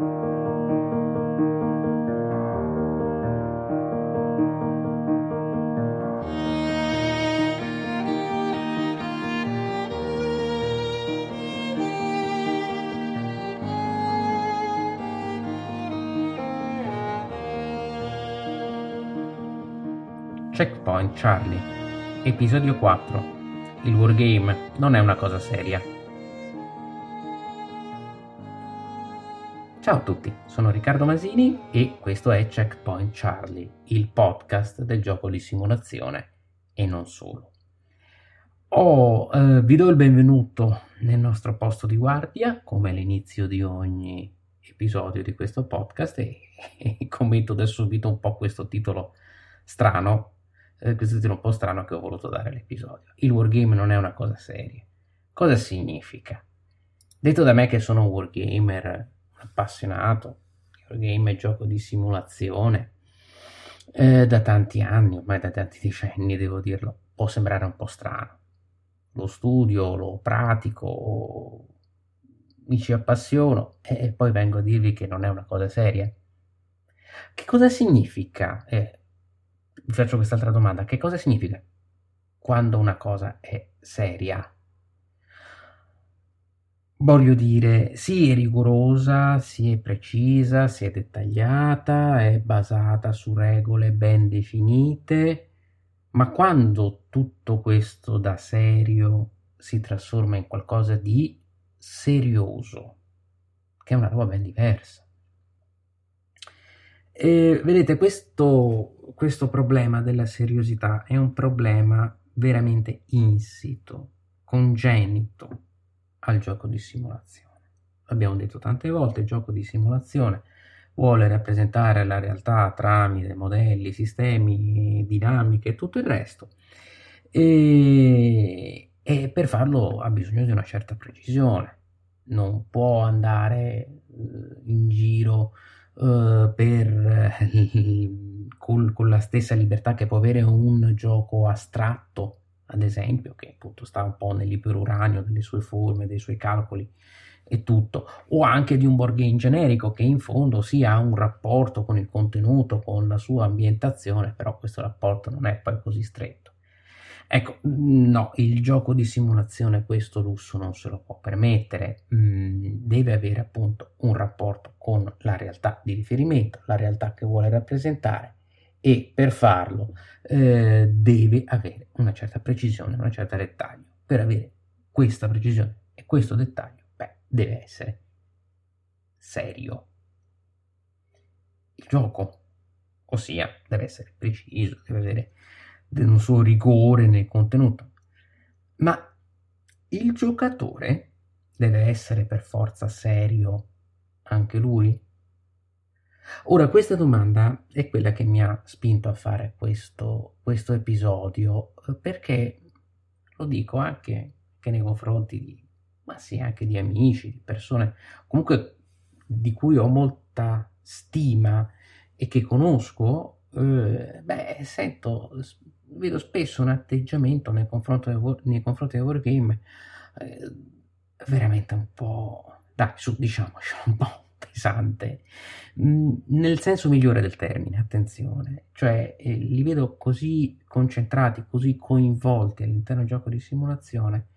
Checkpoint Charlie, episodio 4. Il wargame non è una cosa seria. Ciao a tutti, sono Riccardo Masini e questo è Checkpoint Charlie, il podcast del gioco di simulazione e non solo. Oh, eh, vi do il benvenuto nel nostro posto di guardia, come all'inizio di ogni episodio di questo podcast e, e commento da subito un po' questo titolo strano eh, questo titolo un po' strano che ho voluto dare all'episodio. Il wargame non è una cosa seria. Cosa significa? Detto da me che sono un wargamer appassionato, wargame è gioco di simulazione, eh, da tanti anni, ormai da tanti decenni devo dirlo, può sembrare un po' strano. Lo studio, lo pratico, mi ci appassiono e poi vengo a dirvi che non è una cosa seria. Che cosa significa? Eh, vi faccio quest'altra domanda. Che cosa significa quando una cosa è seria? Voglio dire, sì, è rigorosa, sì, è precisa, sì, è dettagliata, è basata su regole ben definite, ma quando tutto questo da serio si trasforma in qualcosa di serioso, che è una roba ben diversa. E vedete, questo, questo problema della seriosità è un problema veramente insito, congenito al gioco di simulazione. L'abbiamo detto tante volte, il gioco di simulazione vuole rappresentare la realtà tramite modelli, sistemi, dinamiche e tutto il resto. E, e per farlo ha bisogno di una certa precisione. Non può andare eh, in giro uh, per, con, con, la stessa libertà che può avere un gioco astratto, ad esempio, che appunto sta un po' nell'iperuranio delle sue forme, dei suoi calcoli e tutto, o anche di un board game generico che in fondo sì ha un rapporto con il contenuto, con la sua ambientazione, però questo rapporto non è poi così stretto. Ecco, no, il gioco di simulazione questo lusso non se lo può permettere, mm, deve avere appunto un rapporto con la realtà di riferimento, la realtà che vuole rappresentare e per farlo eh, deve avere una certa precisione, una certa dettaglio. Per avere questa precisione e questo dettaglio, beh, deve essere serio. Il gioco, ossia, deve essere preciso, deve avere del suo rigore nel contenuto, ma il giocatore deve essere per forza serio anche lui? Ora, questa domanda è quella che mi ha spinto a fare questo, questo episodio, perché lo dico anche, anche nei confronti di, ma sì, anche di amici, di persone comunque di cui ho molta stima e che conosco, eh, beh, sento vedo spesso un atteggiamento nei confronti nei confronti del wargame eh, veramente un po', dai, su, diciamocelo, un po' pesante, mm, nel senso migliore del termine, attenzione, cioè eh, li vedo così concentrati, così coinvolti all'interno del gioco di simulazione,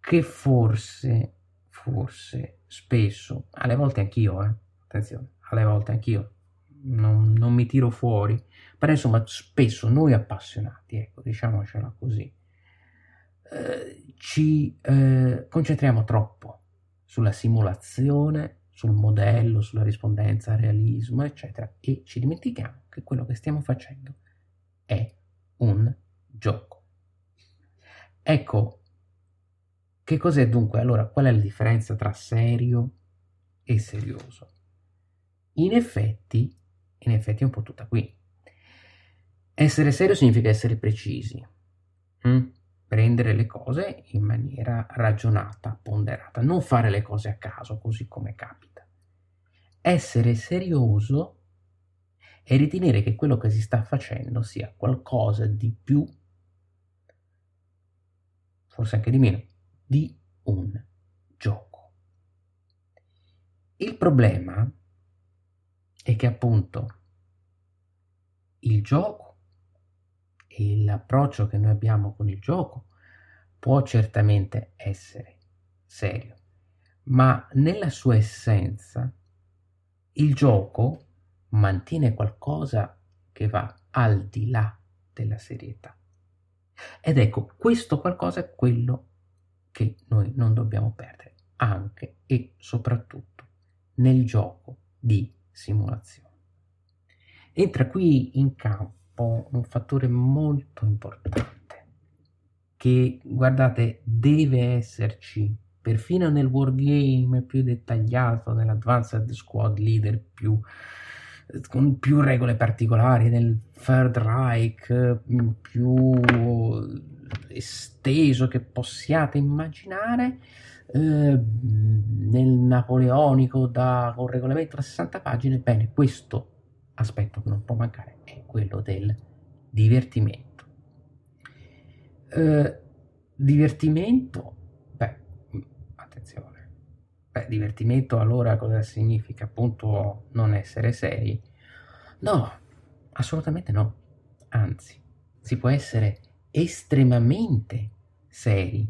che forse, forse, spesso, alle volte anch'io, eh, attenzione, alle volte anch'io, non, non mi tiro fuori, però insomma spesso noi appassionati, ecco, diciamocela così, eh, ci eh, concentriamo troppo sulla simulazione, sul modello, sulla rispondenza al realismo, eccetera, e ci dimentichiamo che quello che stiamo facendo è un gioco. Ecco, che cos'è dunque? Allora, qual è la differenza tra serio e serioso? In effetti, in effetti è un po' tutta qui. Essere serio significa essere precisi, mm? prendere le cose in maniera ragionata, ponderata, non fare le cose a caso, così come capita. Essere serioso è ritenere che quello che si sta facendo sia qualcosa di più, forse anche di meno, di un gioco. Il problema è che appunto il gioco e l'approccio che noi abbiamo con il gioco può certamente essere serio, ma nella sua essenza il gioco mantiene qualcosa che va al di là della serietà. Ed ecco, questo qualcosa è quello che noi non dobbiamo perdere, anche e soprattutto nel gioco di simulazione. Entra qui in campo un fattore molto importante che, guardate, deve esserci perfino nel wargame più dettagliato, nell'Advanced Squad Leader più con più regole particolari, nel Third Reich più esteso che possiate immaginare, eh, nel napoleonico da un regolamento da 60 pagine, bene, questo aspetto che non può mancare è quello del divertimento. Eh, divertimento, attenzione, beh, divertimento allora cosa significa? Appunto non essere seri? No, assolutamente no. Anzi, si può essere estremamente seri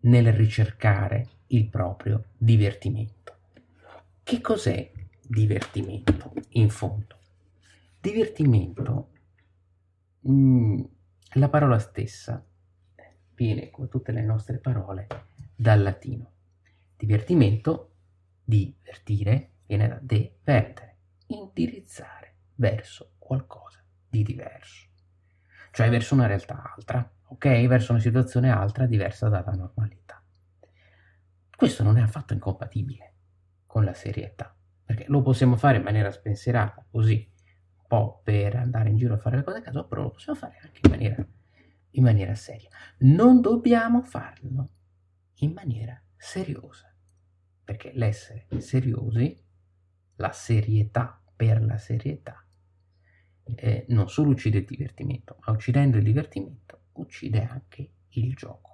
nel ricercare il proprio divertimento. Che cos'è divertimento in fondo? Divertimento, mh, mm, la parola stessa viene, come tutte le nostre parole, dal latino. Divertimento, divertire, viene da divertere, indirizzare verso qualcosa di diverso cioè verso una realtà altra, ok? Verso una situazione altra diversa dalla normalità. Questo non è affatto incompatibile con la serietà, perché lo possiamo fare in maniera spensierata, così, un po' per andare in giro a fare le cose a caso, però lo possiamo fare anche in maniera, in maniera seria. Non dobbiamo farlo in maniera seriosa, perché l'essere seriosi, la serietà per la serietà, eh, non solo uccide il divertimento, ma uccidendo il divertimento uccide anche il gioco.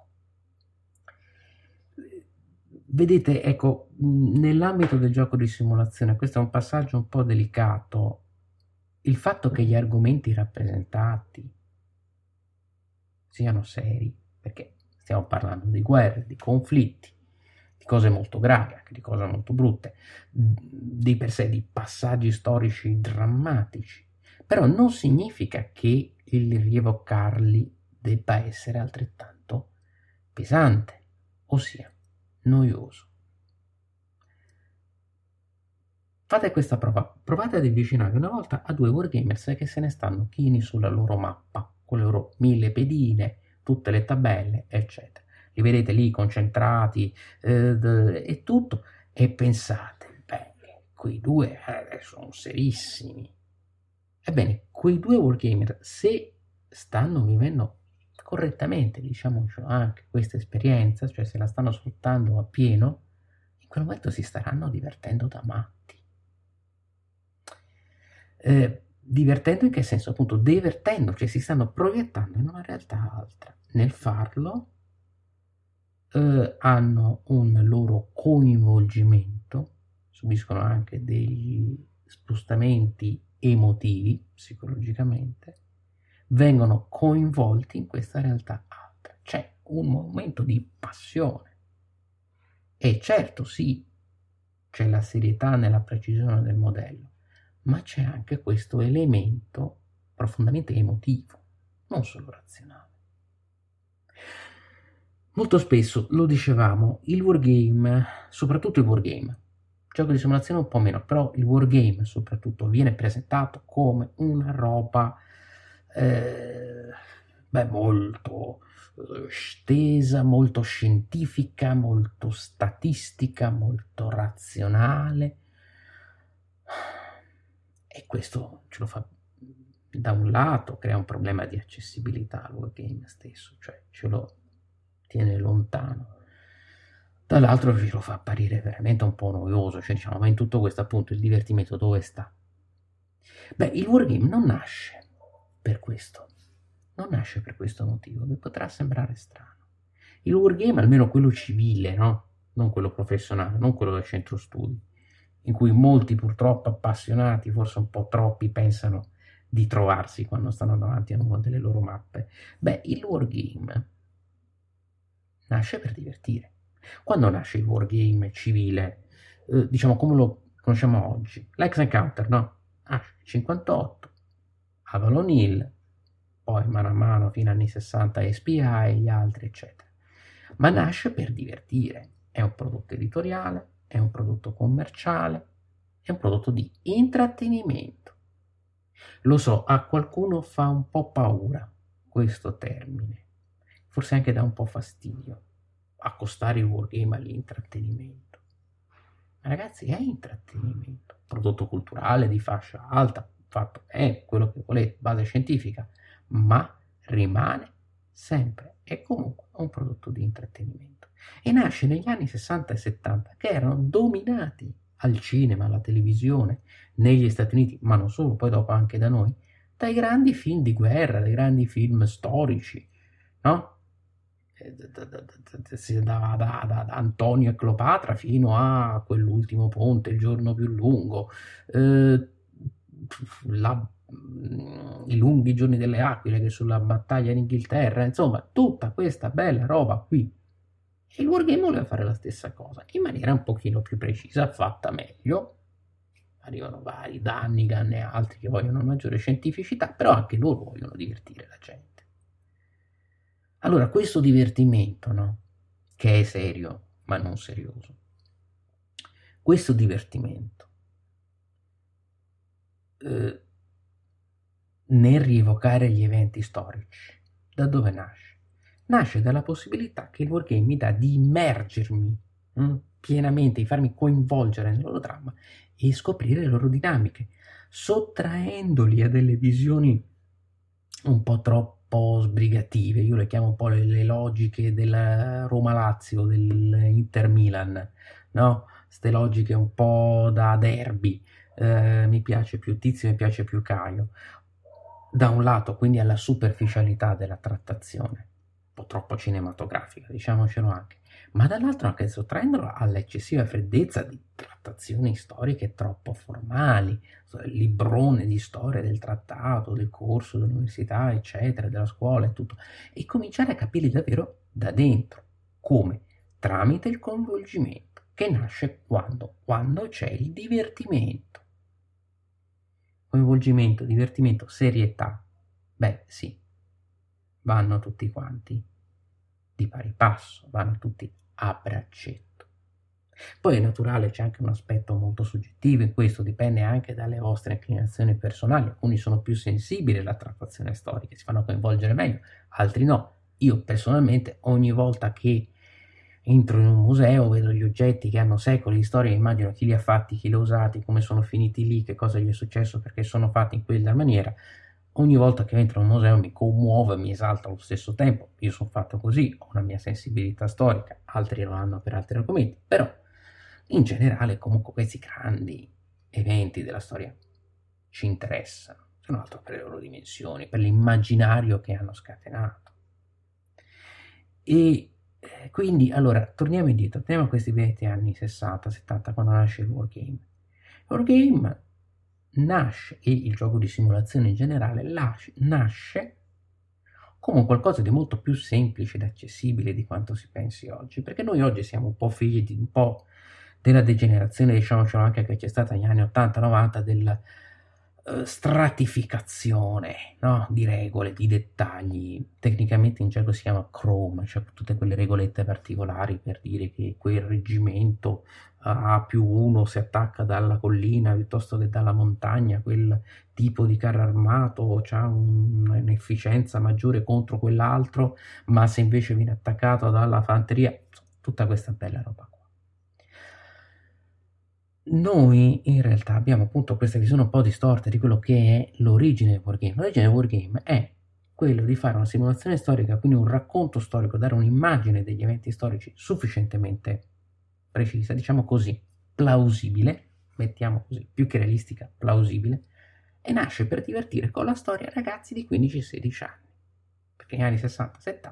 Vedete, ecco, nell'ambito del gioco di simulazione, questo è un passaggio un po' delicato, il fatto che gli argomenti rappresentati siano seri, perché stiamo parlando di guerre, di conflitti, di cose molto gravi, anche di cose molto brutte, di per sé di passaggi storici drammatici, però non significa che il rievocarli debba essere altrettanto pesante, ossia noioso. Fate questa prova, provate ad avvicinarvi una volta a due wargamers che se ne stanno chini sulla loro mappa, con le loro mille pedine, tutte le tabelle, eccetera. Li vedete lì concentrati eh, e tutto, e pensate, beh, quei due eh, sono serissimi, Ebbene, quei due wargamer, se stanno vivendo correttamente, diciamo anche questa esperienza, cioè se la stanno sfruttando a pieno, in quel momento si staranno divertendo da matti. Eh, divertendo in che senso? Appunto, divertendo, cioè si stanno proiettando in una realtà altra. Nel farlo eh, hanno un loro coinvolgimento, subiscono anche degli spostamenti emotivi psicologicamente vengono coinvolti in questa realtà altra. C'è un momento di passione. E certo sì, c'è la serietà nella precisione del modello, ma c'è anche questo elemento profondamente emotivo, non solo razionale. Molto spesso, lo dicevamo, il wargame, soprattutto il wargame, gioco di simulazione un po' meno, però il wargame soprattutto viene presentato come una roba eh, beh, molto eh, stesa, molto scientifica, molto statistica, molto razionale. E questo ce lo fa da un lato, crea un problema di accessibilità al wargame stesso, cioè ce lo tiene lontano dall'altro ce lo fa apparire veramente un po' noioso, cioè diciamo, ma in tutto questo appunto il divertimento dove sta? Beh, il wargame non nasce per questo, non nasce per questo motivo, vi potrà sembrare strano. Il wargame, almeno quello civile, no? Non quello professionale, non quello del centro studi. in cui molti purtroppo appassionati, forse un po' troppi, pensano di trovarsi quando stanno davanti a una delle loro mappe. Beh, il wargame nasce per divertire. Quando nasce il wargame civile, eh, diciamo come lo conosciamo oggi, l'ex encounter, no? Nasce nel 58, Avalon Hill, poi mano a mano fino agli anni 60 SPI e gli altri, eccetera. Ma nasce per divertire. È un prodotto editoriale, è un prodotto commerciale, è un prodotto di intrattenimento. Lo so, a qualcuno fa un po' paura questo termine, forse anche dà un po' fastidio accostare il wargame all'intrattenimento. Ma ragazzi, è intrattenimento, prodotto culturale di fascia alta, fatto è quello che volete, base scientifica, ma rimane sempre e comunque un prodotto di intrattenimento. E nasce negli anni 60 e 70 che erano dominati al cinema, alla televisione, negli Stati Uniti, ma non solo, poi dopo anche da noi, dai grandi film di guerra, dai grandi film storici, no? Andava da, da, da, Antonio e Cleopatra fino a quell'ultimo ponte, il giorno più lungo, eh, la, i lunghi giorni delle aquile che sulla battaglia in Inghilterra, insomma, tutta questa bella roba qui. E il Wargame voleva fare la stessa cosa, in maniera un pochino più precisa, fatta meglio. Arrivano vari Dannigan e altri che vogliono maggiore scientificità, però anche loro vogliono divertire la gente. Allora, questo divertimento, no? Che è serio, ma non serioso. Questo divertimento eh, nel rievocare gli eventi storici. Da dove nasce? Nasce dalla possibilità che il wargame mi dà di immergermi mh, mm, pienamente, di farmi coinvolgere nel loro dramma e scoprire le loro dinamiche, sottraendoli a delle visioni un po' troppo sbrigative, io le chiamo un po' le, le logiche della Roma-Lazio, dell'Inter Milan, no? Ste logiche un po' da derby, eh, mi piace più Tizio, mi piace più Caio. Da un lato, quindi alla superficialità della trattazione, un po' troppo cinematografica, diciamocelo anche, ma dall'altro anche sottraendolo all'eccessiva freddezza di trattazioni storiche troppo formali, librone di storia del trattato, del corso dell'università, eccetera, della scuola e tutto, e cominciare a capire davvero da dentro, come? Tramite il coinvolgimento, che nasce quando? Quando c'è il divertimento coinvolgimento, divertimento, serietà, beh sì, vanno tutti quanti di pari passo, vanno tutti a braccetto. Poi è naturale, c'è anche un aspetto molto soggettivo in questo, dipende anche dalle vostre inclinazioni personali, alcuni sono più sensibili alla trattazione storica, si fanno coinvolgere meglio, altri no. Io personalmente ogni volta che entro in un museo, vedo gli oggetti che hanno secoli di storia, immagino chi li ha fatti, chi li ha usati, come sono finiti lì, che cosa gli è successo, perché sono fatti in quella maniera. Ogni volta che entro in un museo mi commuove, mi esalta allo stesso tempo. Io sono fatto così, ho una mia sensibilità storica, altri lo hanno per altri argomenti, però in generale comunque questi grandi eventi della storia ci interessano, se non altro per le loro dimensioni, per l'immaginario che hanno scatenato. E eh, quindi, allora, torniamo indietro, torniamo a questi vecchi anni 60, 70, quando nasce il Wargame. Il Wargame nasce, e il gioco di simulazione in generale, nasce come qualcosa di molto più semplice ed accessibile di quanto si pensi oggi, perché noi oggi siamo un po' figli di un po' della degenerazione, diciamocelo anche che c'è stata negli anni 80-90, del eh, stratificazione no? di regole, di dettagli. Tecnicamente in gergo si chiama Chrome, cioè tutte quelle regolette particolari per dire che quel reggimento A più 1 si attacca dalla collina piuttosto che dalla montagna, quel tipo di carro armato ha un, un'efficienza maggiore contro quell'altro, ma se invece viene attaccato dalla fanteria, tutta questa bella roba noi in realtà abbiamo appunto questa visione un po' distorta di quello che è l'origine del wargame. L'origine del wargame è quello di fare una simulazione storica, quindi un racconto storico, dare un'immagine degli eventi storici sufficientemente precisa, diciamo così, plausibile, mettiamo così, più che realistica, plausibile, e nasce per divertire con la storia ragazzi di 15-16 anni, perché negli anni 60-70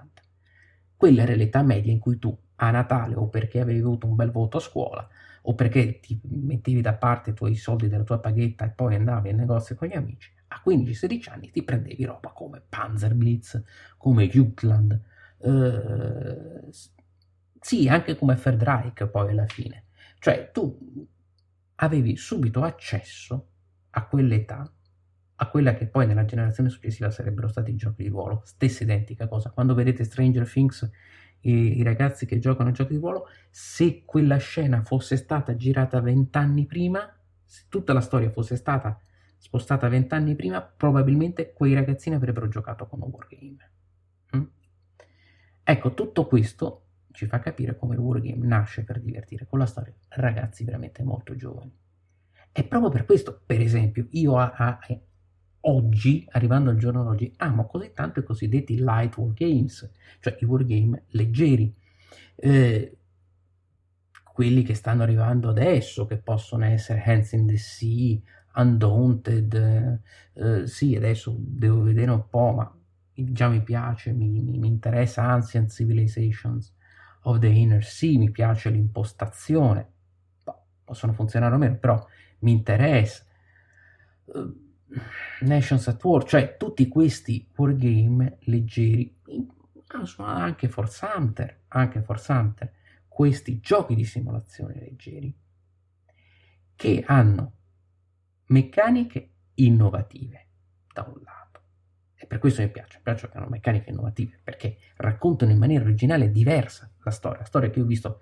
quella era l'età media in cui tu a Natale o perché avevi avuto un bel voto a scuola o perché ti mettevi da parte i tuoi soldi della tua paghetta e poi andavi al negozio con gli amici, a 15-16 anni ti prendevi roba come Panzerblitz, come Jutland, eh, sì, anche come Ferdreich poi alla fine. Cioè tu avevi subito accesso a quell'età, a quella che poi nella generazione successiva sarebbero stati i giochi di ruolo, stessa identica cosa. Quando vedete Stranger Things, i, i ragazzi che giocano a giochi di ruolo, se quella scena fosse stata girata vent'anni prima, se tutta la storia fosse stata spostata vent'anni prima, probabilmente quei ragazzini avrebbero giocato con un wargame. Mm? Ecco, tutto questo ci fa capire come il wargame nasce per divertire con la storia ragazzi veramente molto giovani. E proprio per questo, per esempio, io a, a, oggi, arrivando al giorno d'oggi, amo così tanto i cosiddetti light wargames, cioè i wargame leggeri. Eh, quelli che stanno arrivando adesso, che possono essere Hands in the Sea, Undaunted, eh, eh, sì, adesso devo vedere un po', ma già mi piace, mi, mi, mi interessa Ancient Civilizations of the Inner Sea, mi piace l'impostazione, possono funzionare o meno, però mi interessa. Uh, Nations at War, cioè tutti questi wargame leggeri, anche Force Hunter, anche Force Hunter, questi giochi di simulazione leggeri che hanno meccaniche innovative da un lato. E per questo mi piace, mi piace che hanno meccaniche innovative, perché raccontano in maniera originale diversa la storia, la storia che ho visto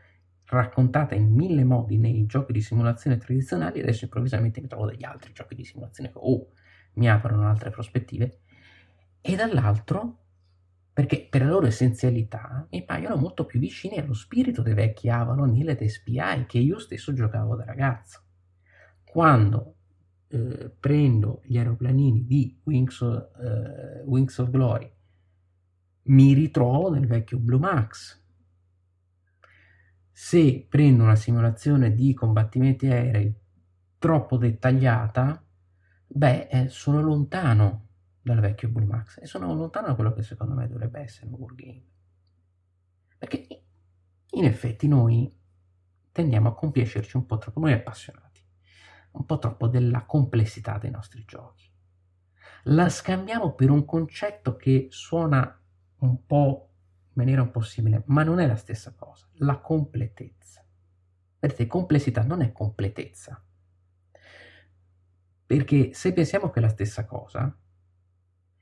raccontata in mille modi nei giochi di simulazione tradizionali, adesso improvvisamente mi trovo degli altri giochi di simulazione che oh, mi aprono altre prospettive, e dall'altro perché per la loro essenzialità mi paiono molto più vicini allo spirito dei vecchi Avalon, Hill ed SPI che io stesso giocavo da ragazzo. Quando eh, prendo gli aeroplanini di Wings, eh, Wings of Glory, mi ritrovo nel vecchio Blue Max, se prendo una simulazione di combattimenti aerei troppo dettagliata, beh, eh, sono lontano dal vecchio Blue Max e sono lontano da quello che secondo me dovrebbe essere un wargame. Perché in effetti noi tendiamo a compiacerci un po' troppo, noi appassionati, un po' troppo della complessità dei nostri giochi. La scambiamo per un concetto che suona un po' maniera un po' simile, ma non è la stessa cosa, la completezza. Vedete, complessità non è completezza. Perché se pensiamo che è la stessa cosa,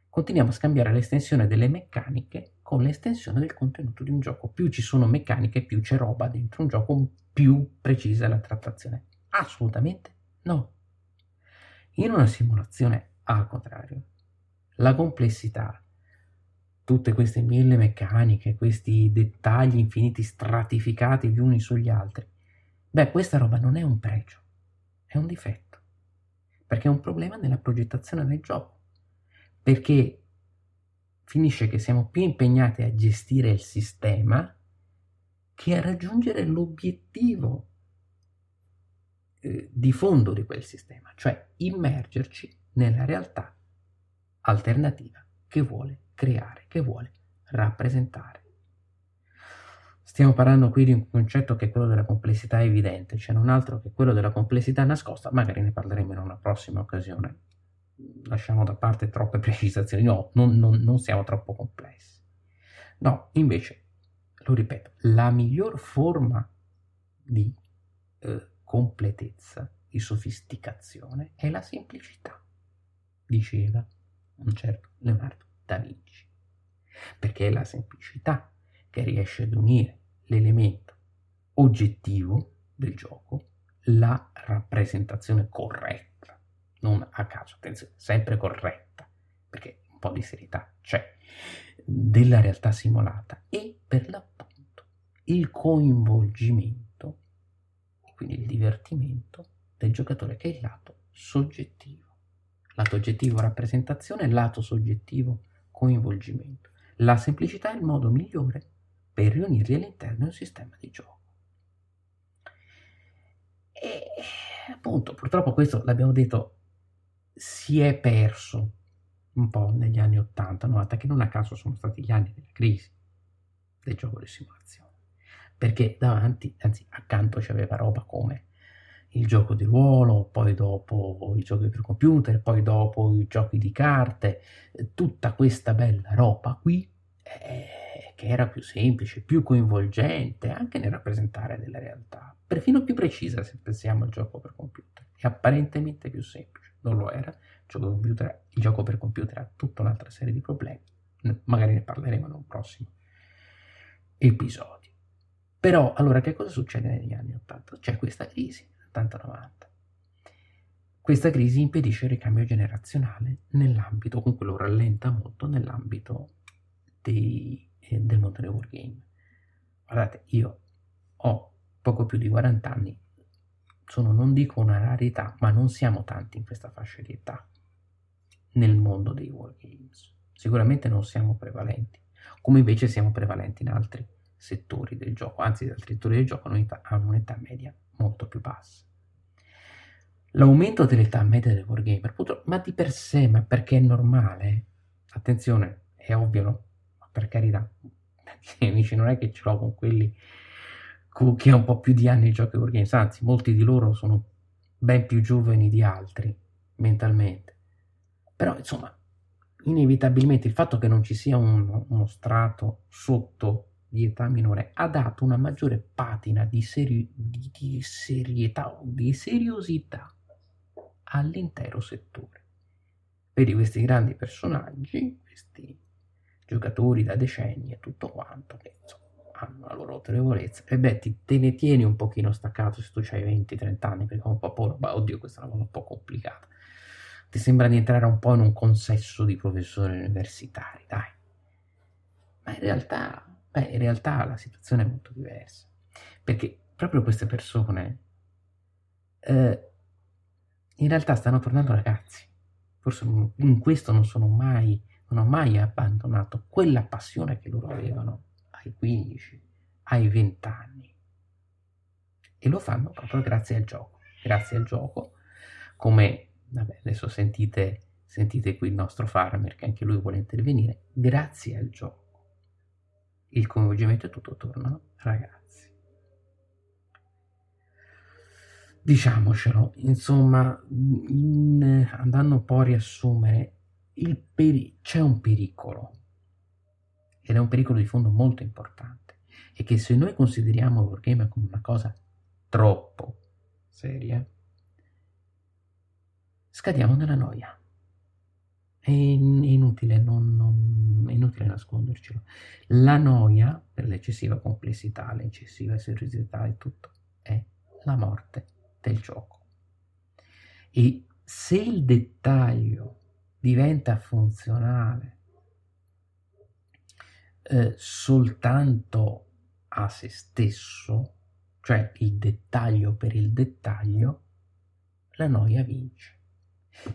continuiamo a scambiare l'estensione delle meccaniche con l'estensione del contenuto di un gioco. Più ci sono meccaniche, più c'è roba dentro un gioco, più precisa è la trattazione. Assolutamente no. In una simulazione, al contrario, la complessità tutte queste mille meccaniche, questi dettagli infiniti stratificati gli uni sugli altri. Beh, questa roba non è un pregio, è un difetto, perché è un problema nella progettazione del gioco, perché finisce che siamo più impegnati a gestire il sistema che a raggiungere l'obiettivo eh, di fondo di quel sistema, cioè immergerci nella realtà alternativa che vuole creare, che vuole rappresentare. Stiamo parlando qui di un concetto che è quello della complessità evidente, cioè non altro che quello della complessità nascosta, magari ne parleremo in una prossima occasione. Lasciamo da parte troppe precisazioni, no, non, non, non siamo troppo complessi. No, invece, lo ripeto, la miglior forma di eh, completezza, di sofisticazione è la semplicità, diceva un certo Leonardo Vinci, perché è la semplicità che riesce ad unire l'elemento oggettivo del gioco, la rappresentazione corretta, non a caso, attenzione, sempre corretta, perché un po' di serietà c'è, della realtà simulata e per l'appunto il coinvolgimento, quindi il divertimento del giocatore che è il lato soggettivo. Lato oggettivo rappresentazione, lato soggettivo coinvolgimento. La semplicità è il modo migliore per riunirli all'interno di un sistema di gioco. E appunto, purtroppo questo l'abbiamo detto, si è perso un po' negli anni 80-90, che non a caso sono stati gli anni della crisi del gioco di simulazione. Perché davanti, anzi accanto c'aveva roba come il gioco di ruolo, poi dopo i giochi per computer, poi dopo i giochi di carte, tutta questa bella roba qui eh, che era più semplice, più coinvolgente anche nel rappresentare delle realtà, perfino più precisa se pensiamo al gioco per computer, e apparentemente più semplice, non lo era, il gioco, computer, il gioco per computer ha tutta un'altra serie di problemi, magari ne parleremo in un prossimo episodio. Però allora che cosa succede negli anni 80? C'è questa crisi, 80-90. Questa crisi impedisce il ricambio generazionale nell'ambito, comunque lo rallenta molto nell'ambito dei, eh, del mondo dei wargame. Guardate, io ho poco più di 40 anni, sono non dico una rarità, ma non siamo tanti in questa fascia di età nel mondo dei wargames. Sicuramente non siamo prevalenti, come invece siamo prevalenti in altri settori del gioco, anzi, altri settori del gioco hanno un'età media molto più bassa. L'aumento dell'età media del wargamer, ma di per sé, ma perché è normale, attenzione, è ovvio, no? per carità, amici, non è che ce l'ho con quelli che ha un po' più di anni di giochi wargames, anzi, molti di loro sono ben più giovani di altri mentalmente. Però, insomma, inevitabilmente il fatto che non ci sia un, uno strato sotto di età minore ha dato una maggiore patina di, seri- di, di serietà, di seriosità all'intero settore. Vedi questi grandi personaggi, questi giocatori da decenni e tutto quanto, che insomma, hanno la loro autorevolezza. E beh, ti, te ne tieni un pochino staccato se tu hai 20-30 anni, perché un po' paura, oddio, questa è una cosa un po' complicata. Ti sembra di entrare un po' in un consesso di professori universitari, dai. Ma in realtà, beh, in realtà la situazione è molto diversa, perché proprio queste persone eh, in realtà stanno tornando ragazzi. Forse in questo non sono mai non ho mai abbandonato quella passione che loro avevano ai 15, ai 20 anni. E lo fanno proprio grazie al gioco. Grazie al gioco, come vabbè, adesso sentite, sentite qui il nostro farmer che anche lui vuole intervenire, grazie al gioco. Il coinvolgimento è tutto tornano ragazzi. Diciamocelo, insomma, in, andando un po' a riassumere, peri- c'è un pericolo, ed è un pericolo di fondo molto importante, e che se noi consideriamo il wargame come una cosa troppo seria, scadiamo nella noia. È, inutile, non, non, è inutile nascondercelo. La noia, per l'eccessiva complessità, l'eccessiva seriosità e tutto, è la morte del gioco. E se il dettaglio diventa funzionale eh, soltanto a se stesso, cioè il dettaglio per il dettaglio, la noia vince.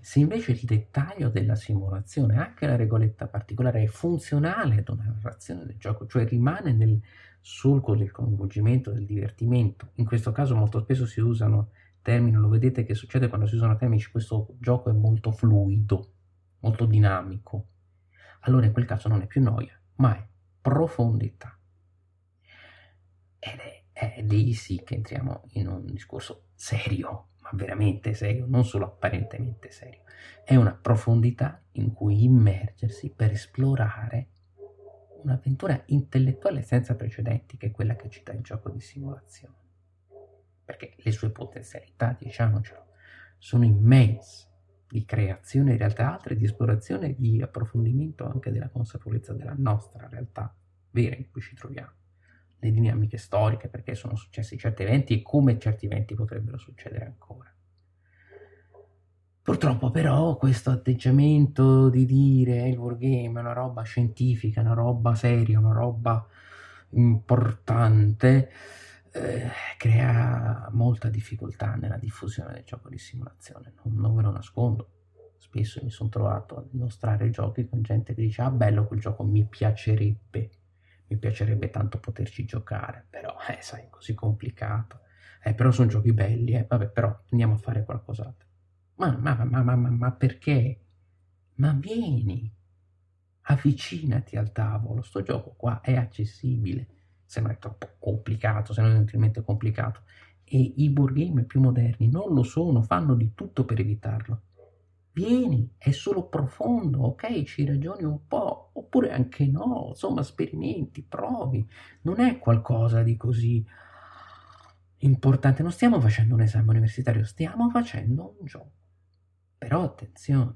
Se invece il dettaglio della simulazione, anche la regoletta particolare, è funzionale ad una narrazione del gioco, cioè rimane nel solco del coinvolgimento, del divertimento, in questo caso molto spesso si usano termini, lo vedete che succede quando si usano termini, questo gioco è molto fluido, molto dinamico, allora in quel caso non è più noia, ma è profondità. Ed è, è lì sì che entriamo in un discorso serio, ma veramente serio, non solo apparentemente serio. È una profondità in cui immergersi per esplorare un'avventura intellettuale senza precedenti, che è quella che ci dà il gioco di simulazione. Perché le sue potenzialità, diciamocelo, sono immense di creazione di realtà altre, di esplorazione e di approfondimento anche della consapevolezza della nostra realtà vera in cui ci troviamo, le dinamiche storiche, perché sono successi certi eventi e come certi eventi potrebbero succedere ancora. Purtroppo però questo atteggiamento di dire il wargame è una roba scientifica, una roba seria, una roba importante, eh, crea molta difficoltà nella diffusione del gioco di simulazione, non, non ve lo nascondo. Spesso mi sono trovato a dimostrare giochi con gente che dice ah bello quel gioco mi piacerebbe, mi piacerebbe tanto poterci giocare, però eh, sai, è così complicato. Eh, però sono giochi belli, eh, vabbè, però andiamo a fare qualcos'altro. Ma, ma, ma, ma, ma, perché? Ma vieni, avvicinati al tavolo, sto gioco qua è accessibile se non è troppo complicato, se non è inutilmente complicato. E i wargame più moderni non lo sono, fanno di tutto per evitarlo. Vieni, è solo profondo, ok, ci ragioni un po', oppure anche no, insomma, sperimenti, provi. Non è qualcosa di così importante, non stiamo facendo un esame universitario, stiamo facendo un gioco. Però attenzione,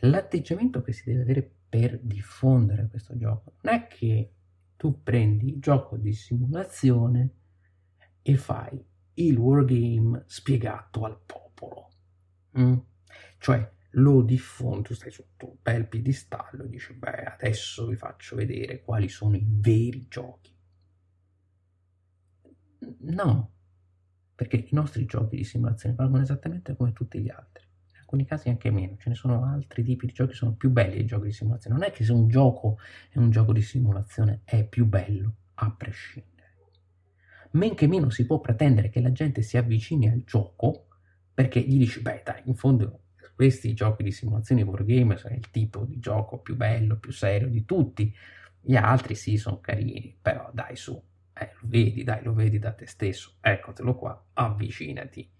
l'atteggiamento che si deve avere per diffondere questo gioco non è che tu prendi il gioco di simulazione e fai il wargame spiegato al popolo. Mm? Cioè lo diffondi, tu stai sotto un bel piedistallo e dici, beh, adesso vi faccio vedere quali sono i veri giochi. No, perché i nostri giochi di simulazione valgono esattamente come tutti gli altri. In alcuni casi anche meno, ce ne sono altri tipi di giochi che sono più belli dei giochi di simulazione. Non è che se un gioco è un gioco di simulazione è più bello, a prescindere. Men che meno si può pretendere che la gente si avvicini al gioco perché gli dici, beh dai, in fondo questi giochi di simulazione wargame sono il tipo di gioco più bello, più serio di tutti. Gli altri sì, sono carini, però dai su, eh, lo vedi, dai, lo vedi da te stesso, eccotelo qua, avvicinati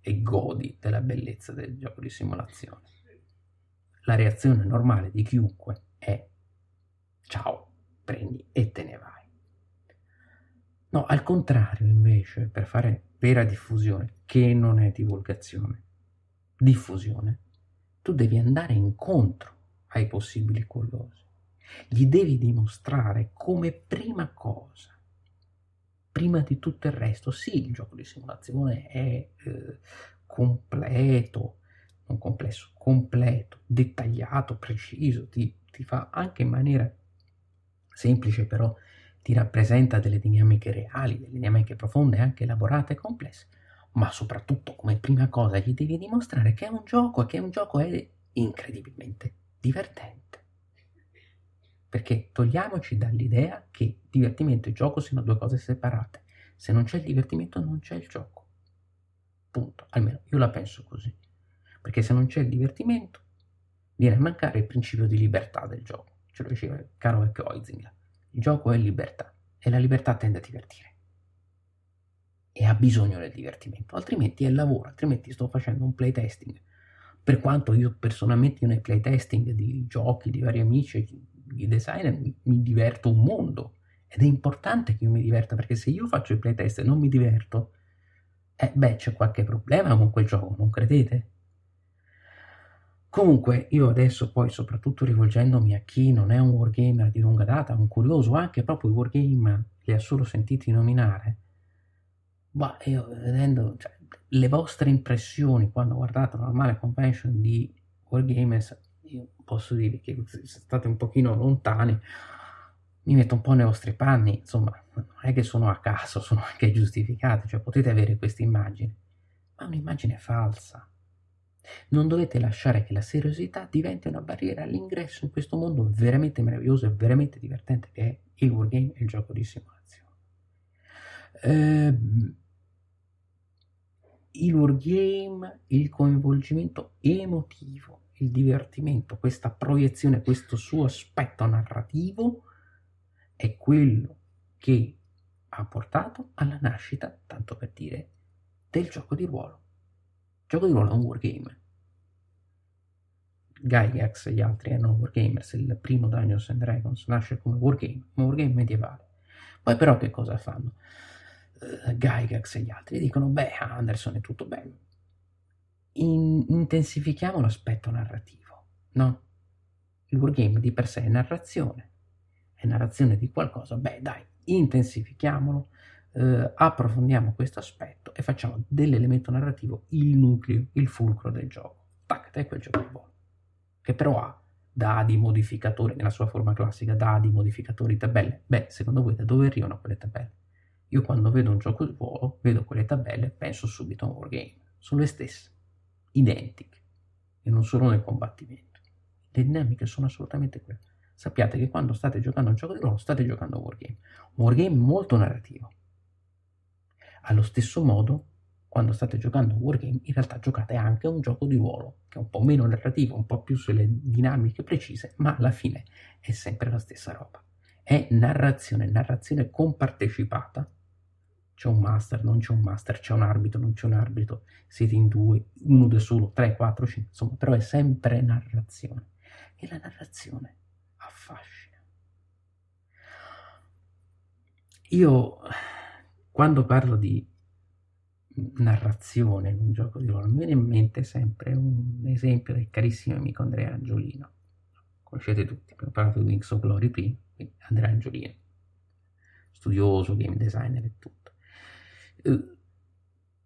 e godi della bellezza del gioco di simulazione. La reazione normale di chiunque è ciao, prendi e te ne vai. No, al contrario, invece, per fare vera diffusione, che non è divulgazione, diffusione, tu devi andare incontro ai possibili curiosi. Gli devi dimostrare come prima cosa, prima di tutto il resto, sì, il gioco di simulazione è eh, completo, non complesso, completo, dettagliato, preciso, ti, ti fa anche in maniera semplice però ti rappresenta delle dinamiche reali, delle dinamiche profonde, anche elaborate e complesse, ma soprattutto come prima cosa gli devi dimostrare che è un gioco e che un gioco è incredibilmente divertente. Perché togliamoci dall'idea che divertimento e gioco siano due cose separate. Se non c'è il divertimento non c'è il gioco. Punto. Almeno io la penso così. Perché se non c'è il divertimento viene a mancare il principio di libertà del gioco. Ce lo diceva il caro vecchio Oizinga. Il gioco è libertà e la libertà tende a divertire. E ha bisogno del divertimento, altrimenti è lavoro, altrimenti sto facendo un playtesting. Per quanto io personalmente nei playtesting di giochi di vari amici, di designer, mi, diverto un mondo. Ed è importante che io mi diverta, perché se io faccio il playtest e non mi diverto, eh beh, c'è qualche problema con quel gioco, non credete? Comunque, io adesso poi, soprattutto rivolgendomi a chi non è un wargamer di lunga data, un curioso, anche proprio i wargame li ha solo sentiti nominare, ma io vedendo cioè, le vostre impressioni quando guardate una normale convention di wargamers, io posso dirvi che state un pochino lontani, mi metto un po' nei vostri panni, insomma, non è che sono a caso, sono anche giustificate, cioè potete avere questa immagine, ma un'immagine falsa non dovete lasciare che la seriosità diventi una barriera all'ingresso in questo mondo veramente meraviglioso e veramente divertente che è il wargame e il gioco di simulazione. Eh, il wargame, il coinvolgimento emotivo, il divertimento, questa proiezione, questo suo aspetto narrativo è quello che ha portato alla nascita, tanto per dire, del gioco di ruolo gioco di ruolo è un wargame. Gygax e gli altri erano wargamers, il primo Dungeons and Dragons nasce come wargame, un wargame medievale. Poi però che cosa fanno? Uh, Gygax e gli altri dicono, beh, Anderson è tutto bello. In- intensifichiamo l'aspetto narrativo, no? Il wargame di per sé è narrazione, è narrazione di qualcosa, beh dai, intensifichiamolo, eh, approfondiamo questo aspetto e facciamo dell'elemento narrativo il nucleo, il fulcro del gioco. Tac, è quel gioco di buono. Che però ha dadi, modificatori, nella sua forma classica, dadi, modificatori, tabelle. Beh, secondo voi da dove arrivano quelle tabelle? Io quando vedo un gioco di ruolo, vedo quelle tabelle, penso subito a un wargame. Sono le stesse, identiche, e non solo nel combattimento. Le dinamiche sono assolutamente quelle. Sappiate che quando state giocando a un gioco di ruolo, state giocando a un wargame. Un wargame molto narrativo allo stesso modo, quando state giocando un wargame, in realtà giocate anche un gioco di ruolo, che è un po' meno narrativo, un po' più sulle dinamiche precise, ma alla fine è sempre la stessa roba. È narrazione, narrazione compartecipata, c'è un master, non c'è un master, c'è un arbitro, non c'è un arbitro, siete in due, uno da solo, tre, quattro, cinque, insomma, però è sempre narrazione. E la narrazione affascina. Io, quando parlo di narrazione in un gioco di ruolo, mi viene in mente sempre un esempio del carissimo amico Andrea Angiolino. Conoscete tutti, abbiamo parlato di Wings of Glory prima, quindi Andrea Angiolino, studioso, game designer e tutto. Eh,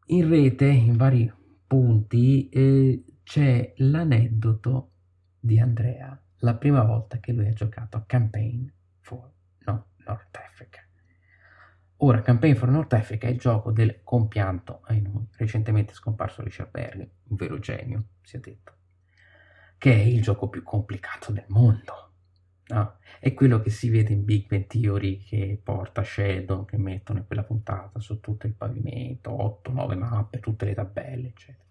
in rete, in vari punti, eh, c'è l'aneddoto di Andrea, la prima volta che lui ha giocato a Campaign for no, North Africa. Ora, Campaign for North Africa è il gioco del compianto, ai noi, recentemente scomparso Richard Berg, un vero genio, si è detto, che è il gioco più complicato del mondo. No? È quello che si vede in Big Bang Theory che porta Sheldon, che mettono in quella puntata su tutto il pavimento, 8-9 mappe, tutte le tabelle, eccetera.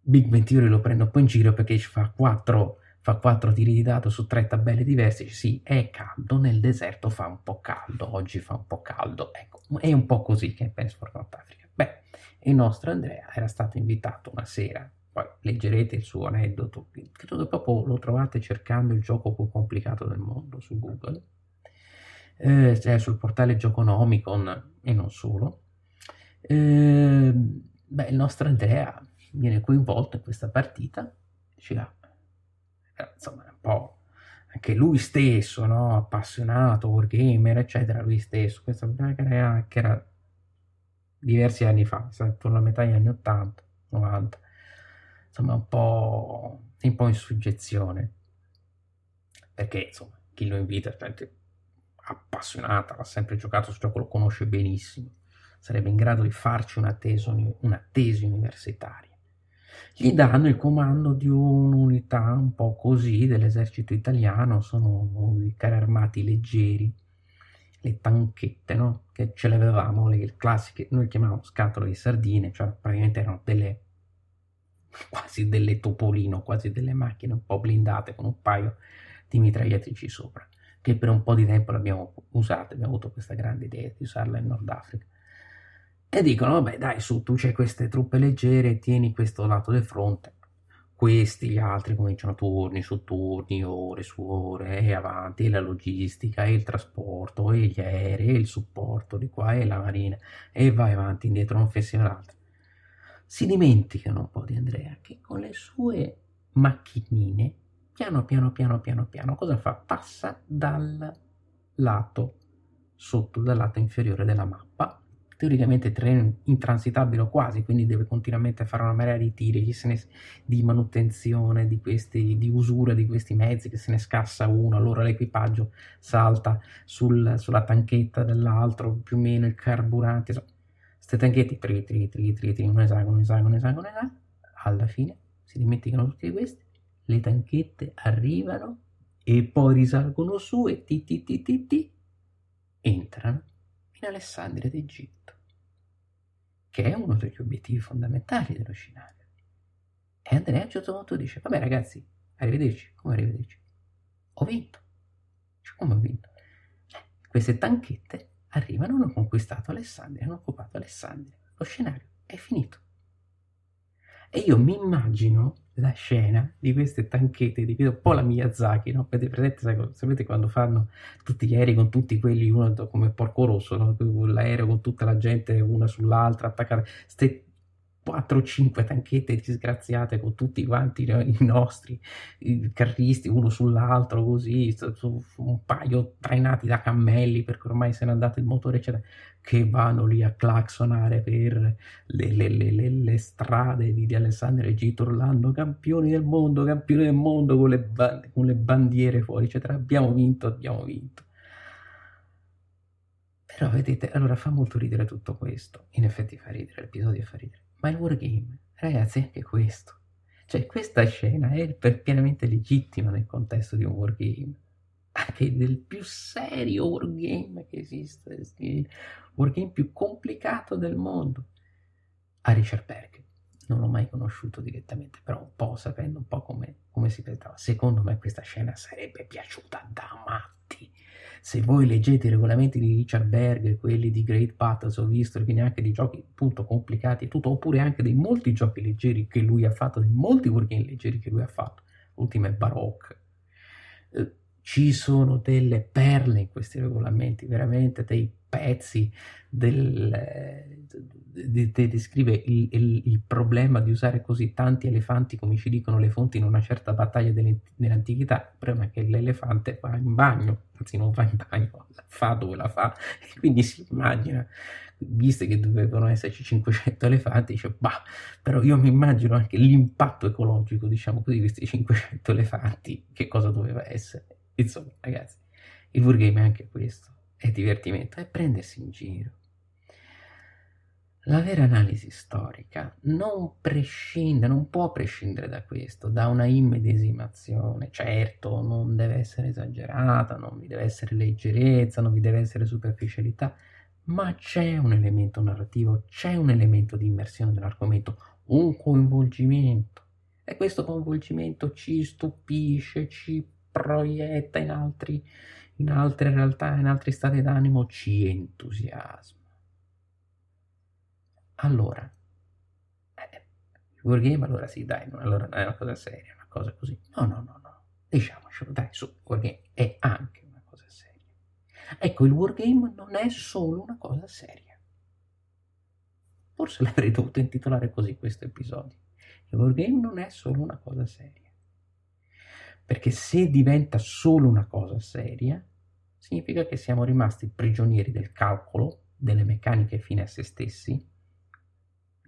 Big Bang Theory lo prendo un po' in giro perché fa 4 fa quattro tiri di dado su tre tabelle diverse, sì, è caldo, nel deserto fa un po' caldo, oggi fa un po' caldo, ecco, è un po' così che è Penn Sport North Africa. Beh, il nostro Andrea era stato invitato una sera, poi leggerete il suo aneddoto, credo che proprio lo trovate cercando il gioco più complicato del mondo su Google, eh, cioè sul portale Gioconomicon e non solo. Eh, beh, il nostro Andrea viene coinvolto in questa partita, dice, ah, eh, insomma, un po' anche lui stesso, no? appassionato, wargamer, eccetera, lui stesso, questa che era diversi anni fa, attorno alla metà degli anni 80, 90, insomma un po', un po' in suggezione, perché insomma chi lo invita è gente appassionata, ha sempre giocato su gioco, lo conosce benissimo, sarebbe in grado di farci una tesi, una tesi universitaria. Gli danno il comando di un'unità un po' così dell'esercito italiano, sono i carri armati leggeri, le tanchette, no? Che ce le avevamo, le classiche, noi chiamavamo scatole di sardine, cioè praticamente erano delle quasi delle topolino, quasi delle macchine un po' blindate con un paio di mitragliatrici sopra, che per un po' di tempo l'abbiamo usata, abbiamo avuto questa grande idea di usarla in Nord Africa e dicono, vabbè dai su, tu c'hai queste truppe leggere, tieni questo lato del fronte, questi, gli altri cominciano turni su turni, ore su ore, e avanti, e la logistica, e il trasporto, e gli aerei, e il supporto di qua, e la marina, e vai avanti, indietro, un'offensiva all'altra. Si dimenticano un po' di Andrea, che con le sue macchinine, piano piano piano piano piano, cosa fa? Passa dal lato sotto, dal lato inferiore della mappa, teoricamente terreno intransitabile quasi, quindi deve continuamente fare una marea di tiri, di manutenzione, di, questi, di usura di questi mezzi, che se ne scassa uno, allora l'equipaggio salta sul, sulla tanchetta dell'altro, più o meno il carburante, insomma, queste tanchette, tri, tri, tri, tri, tri, un esagono, un esagono, un esagono, un esagono, alla fine si dimenticano tutti questi, le tanchette arrivano e poi risalgono su e ti ti ti ti ti entrano in Alessandria d'Egitto che è uno degli obiettivi fondamentali dello scenario. E Andrea a un certo punto dice, vabbè ragazzi, arrivederci, come arrivederci? Ho vinto. Cioè, come ho vinto? Eh, queste tanchette arrivano, hanno conquistato Alessandria, hanno occupato Alessandria. Lo scenario è finito. E io mi immagino la scena di queste tanchette, di un po' la Miyazaki, no? Avete presente, sapete quando fanno tutti gli aerei con tutti quelli, uno come Porco Rosso, no? l'aereo con tutta la gente una sull'altra, attaccata, ste 4-5 tanchette disgraziate con tutti quanti i nostri i carristi uno sull'altro così un paio trainati da cammelli perché ormai se n'è andato il motore eccetera che vanno lì a claxonare per le, le, le, le strade di, di Alessandro Egitto urlando campioni del mondo campioni del mondo con le, con le bandiere fuori eccetera abbiamo vinto abbiamo vinto però vedete, allora fa molto ridere tutto questo. In effetti fa ridere, l'episodio fa ridere. Ma il wargame, ragazzi, è anche questo. Cioè, questa scena è pienamente legittima nel contesto di un wargame. Anche del più serio wargame che esiste, il wargame più complicato del mondo. A Richard Berg non l'ho mai conosciuto direttamente, però un po' sapendo un po' come, come si presentava. Secondo me questa scena sarebbe piaciuta da matti. Se voi leggete i regolamenti di Richard Berger, quelli di Great Battles, ho visto quindi anche di giochi appunto complicati e tutto, oppure anche dei molti giochi leggeri che lui ha fatto, dei molti wargame leggeri che lui ha fatto, l'ultimo è Baroque. Eh, ci sono delle perle in questi regolamenti, veramente dei pezzi del, descrive il, il, il, problema di usare così tanti elefanti come ci dicono le fonti in una certa battaglia dell'antichità. Il problema è che l'elefante va in bagno, anzi non va in bagno, fa dove la fa, e quindi si immagina, visto che dovevano esserci 500 elefanti, dice, bah, però io mi immagino anche l'impatto ecologico, diciamo così, di questi 500 elefanti, che cosa doveva essere. Insomma, ragazzi, il wargame è anche questo è divertimento, è prendersi in giro. La vera analisi storica non prescinde, non può prescindere da questo, da una immedesimazione. Certo, non deve essere esagerata, non vi deve essere leggerezza, non vi deve essere superficialità, ma c'è un elemento narrativo, c'è un elemento di immersione dell'argomento, un coinvolgimento. E questo coinvolgimento ci stupisce, ci proietta in altri in altre realtà, in altri stati d'animo ci entusiasma. Allora, eh, il wargame allora sì, dai, allora non è una cosa seria, una cosa così. No, no, no, no, diciamocelo, dai, su, wargame è anche una cosa seria. Ecco, il wargame non è solo una cosa seria. Forse l'avrei dovuto intitolare così questo episodio. Il wargame non è solo una cosa seria. Perché se diventa solo una cosa seria, significa che siamo rimasti prigionieri del calcolo, delle meccaniche fine a se stessi,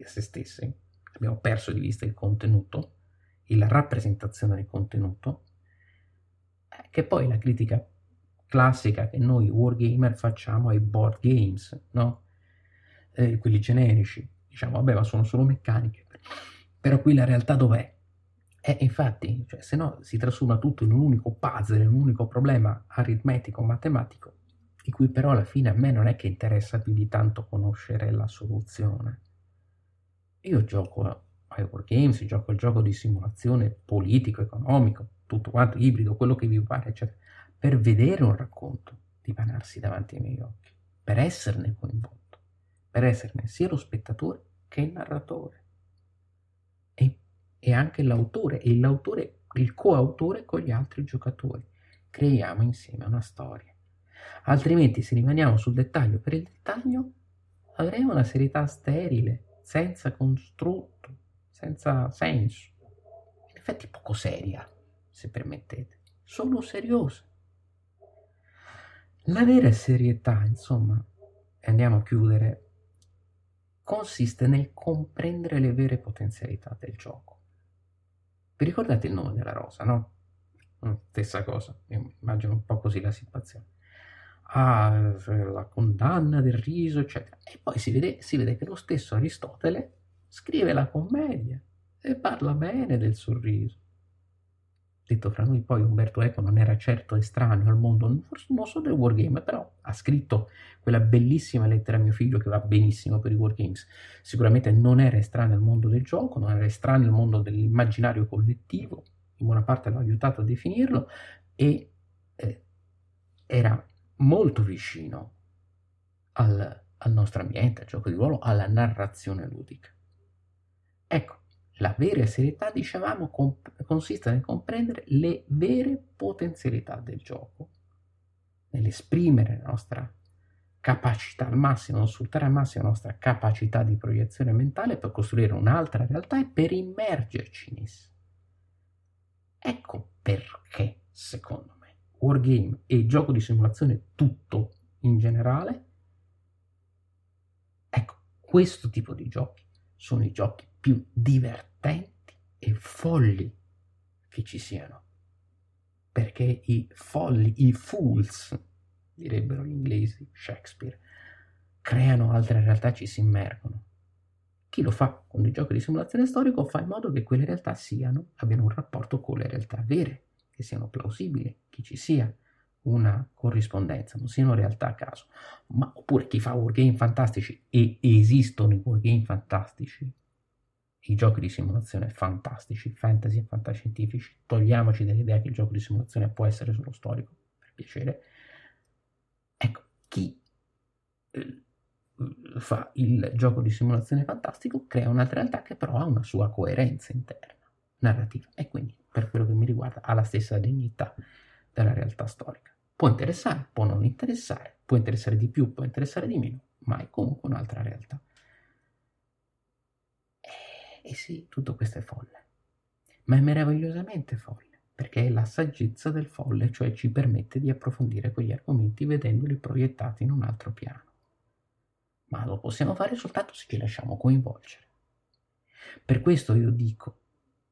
a se stesse, abbiamo perso di vista il contenuto la rappresentazione del contenuto, eh, che poi la critica classica che noi wargamer facciamo ai board games, no? Eh, quelli generici, diciamo, vabbè, ma sono solo meccaniche. Però qui la realtà dov'è? E infatti, cioè, se no si trasforma tutto in un unico puzzle, in un unico problema aritmetico, matematico, di cui però alla fine a me non è che interessa più di tanto conoscere la soluzione. Io gioco ai wargames, gioco il gioco di simulazione politico, economico, tutto quanto, ibrido, quello che vi pare, eccetera, per vedere un racconto dipanarsi davanti ai miei occhi, per esserne coinvolto, per esserne sia lo spettatore che il narratore e anche l'autore e l'autore, il coautore con gli altri giocatori. Creiamo insieme una storia. Altrimenti se rimaniamo sul dettaglio per il dettaglio avremo una serietà sterile, senza costrutto, senza senso. In effetti poco seria, se permettete, solo seriosa. La vera serietà, insomma, e andiamo a chiudere, consiste nel comprendere le vere potenzialità del gioco. Vi ricordate il nome della rosa, no? Mm, stessa cosa, immagino un po' così la situazione. Ah, la condanna del riso, eccetera. E poi si vede, si vede che lo stesso Aristotele scrive la commedia e parla bene del sorriso. Detto fra noi, poi Umberto Eco non era certo estraneo al mondo, forse non so del wargame, però ha scritto quella bellissima lettera a mio figlio che va benissimo per i wargames. Sicuramente non era estraneo al mondo del gioco, non era estraneo al mondo dell'immaginario collettivo, in buona parte l'ho aiutato a definirlo, e eh, era molto vicino al, al nostro ambiente, al gioco di ruolo, alla narrazione ludica. Ecco, la vera serietà, dicevamo, comp- consiste nel comprendere le vere potenzialità del gioco, nell'esprimere la nostra capacità al massimo, sfruttare al massimo la nostra capacità di proiezione mentale per costruire un'altra realtà e per immergerci in essa. Ecco perché, secondo me, wargame e gioco di simulazione tutto in generale, ecco, questo tipo di giochi sono i giochi più divertenti e folli che ci siano. Perché i folli, i fools, direbbero gli inglesi, Shakespeare, creano altre realtà, ci si immergono. Chi lo fa con i giochi di simulazione storico fa in modo che quelle realtà siano, abbiano un rapporto con le realtà vere, che siano plausibili, che ci sia una corrispondenza, non siano realtà a caso. Ma oppure chi fa wargame fantastici e esistono i wargame fantastici, i giochi di simulazione fantastici, fantasy e fantascientifici, togliamoci dall'idea che il gioco di simulazione può essere solo storico, per piacere. Ecco, chi eh, fa il gioco di simulazione fantastico crea una realtà che però ha una sua coerenza interna, narrativa, e quindi per quello che mi riguarda ha la stessa dignità della realtà storica. Può interessare, può non interessare, può interessare di più, può interessare di meno, ma è comunque un'altra realtà. E sì, tutto questo è folle, ma è meravigliosamente folle, perché è la saggezza del folle, cioè ci permette di approfondire quegli argomenti vedendoli proiettati in un altro piano. Ma lo possiamo fare soltanto se ci lasciamo coinvolgere. Per questo io dico,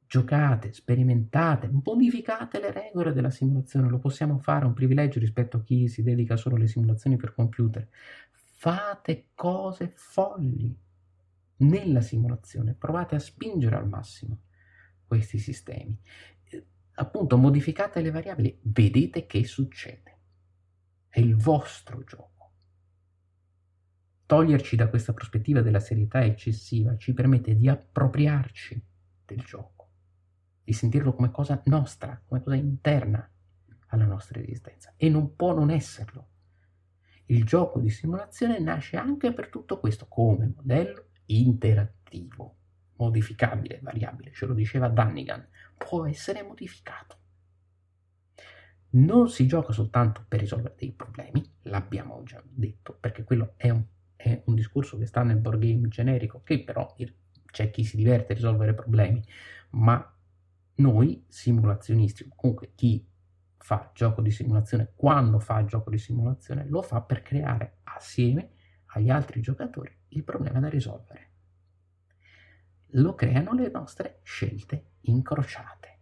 giocate, sperimentate, modificate le regole della simulazione, lo possiamo fare, è un privilegio rispetto a chi si dedica solo alle simulazioni per computer. Fate cose folli, nella simulazione, provate a spingere al massimo questi sistemi. Eh, appunto, modificate le variabili, vedete che succede. È il vostro gioco. Toglierci da questa prospettiva della serietà eccessiva ci permette di appropriarci del gioco, di sentirlo come cosa nostra, come cosa interna alla nostra esistenza. E non può non esserlo. Il gioco di simulazione nasce anche per tutto questo come modello interattivo, modificabile, variabile, ce lo diceva Dunnigan, può essere modificato. Non si gioca soltanto per risolvere dei problemi, l'abbiamo già detto, perché quello è un, è un discorso che sta nel board game generico, che però c'è chi si diverte a risolvere problemi, ma noi simulazionisti, comunque chi fa gioco di simulazione, quando fa gioco di simulazione, lo fa per creare assieme agli altri giocatori il problema da risolvere. Lo creano le nostre scelte incrociate.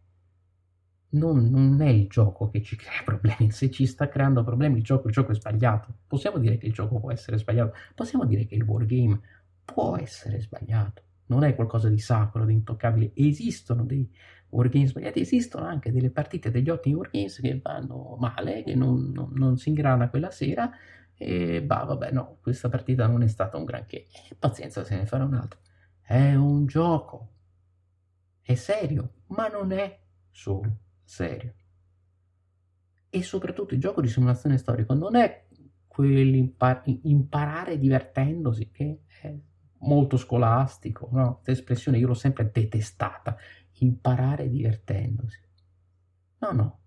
Non, non, è il gioco che ci crea problemi, se ci sta creando problemi il gioco, il gioco è sbagliato. Possiamo dire che il gioco può essere sbagliato, possiamo dire che il wargame può essere sbagliato, non è qualcosa di sacro, di intoccabile. Esistono dei wargame sbagliati, esistono anche delle partite degli ottimi wargames che vanno male, che non, non, non si ingrana quella sera e bah, vabbè, no, questa partita non è stata un granché. Pazienza, se ne farà un'altra. È un gioco. È serio, ma non è solo serio. E soprattutto il gioco di simulazione storico non è quell'imparare divertendosi, che è molto scolastico, no? Questa espressione io l'ho sempre detestata, imparare divertendosi. No, no,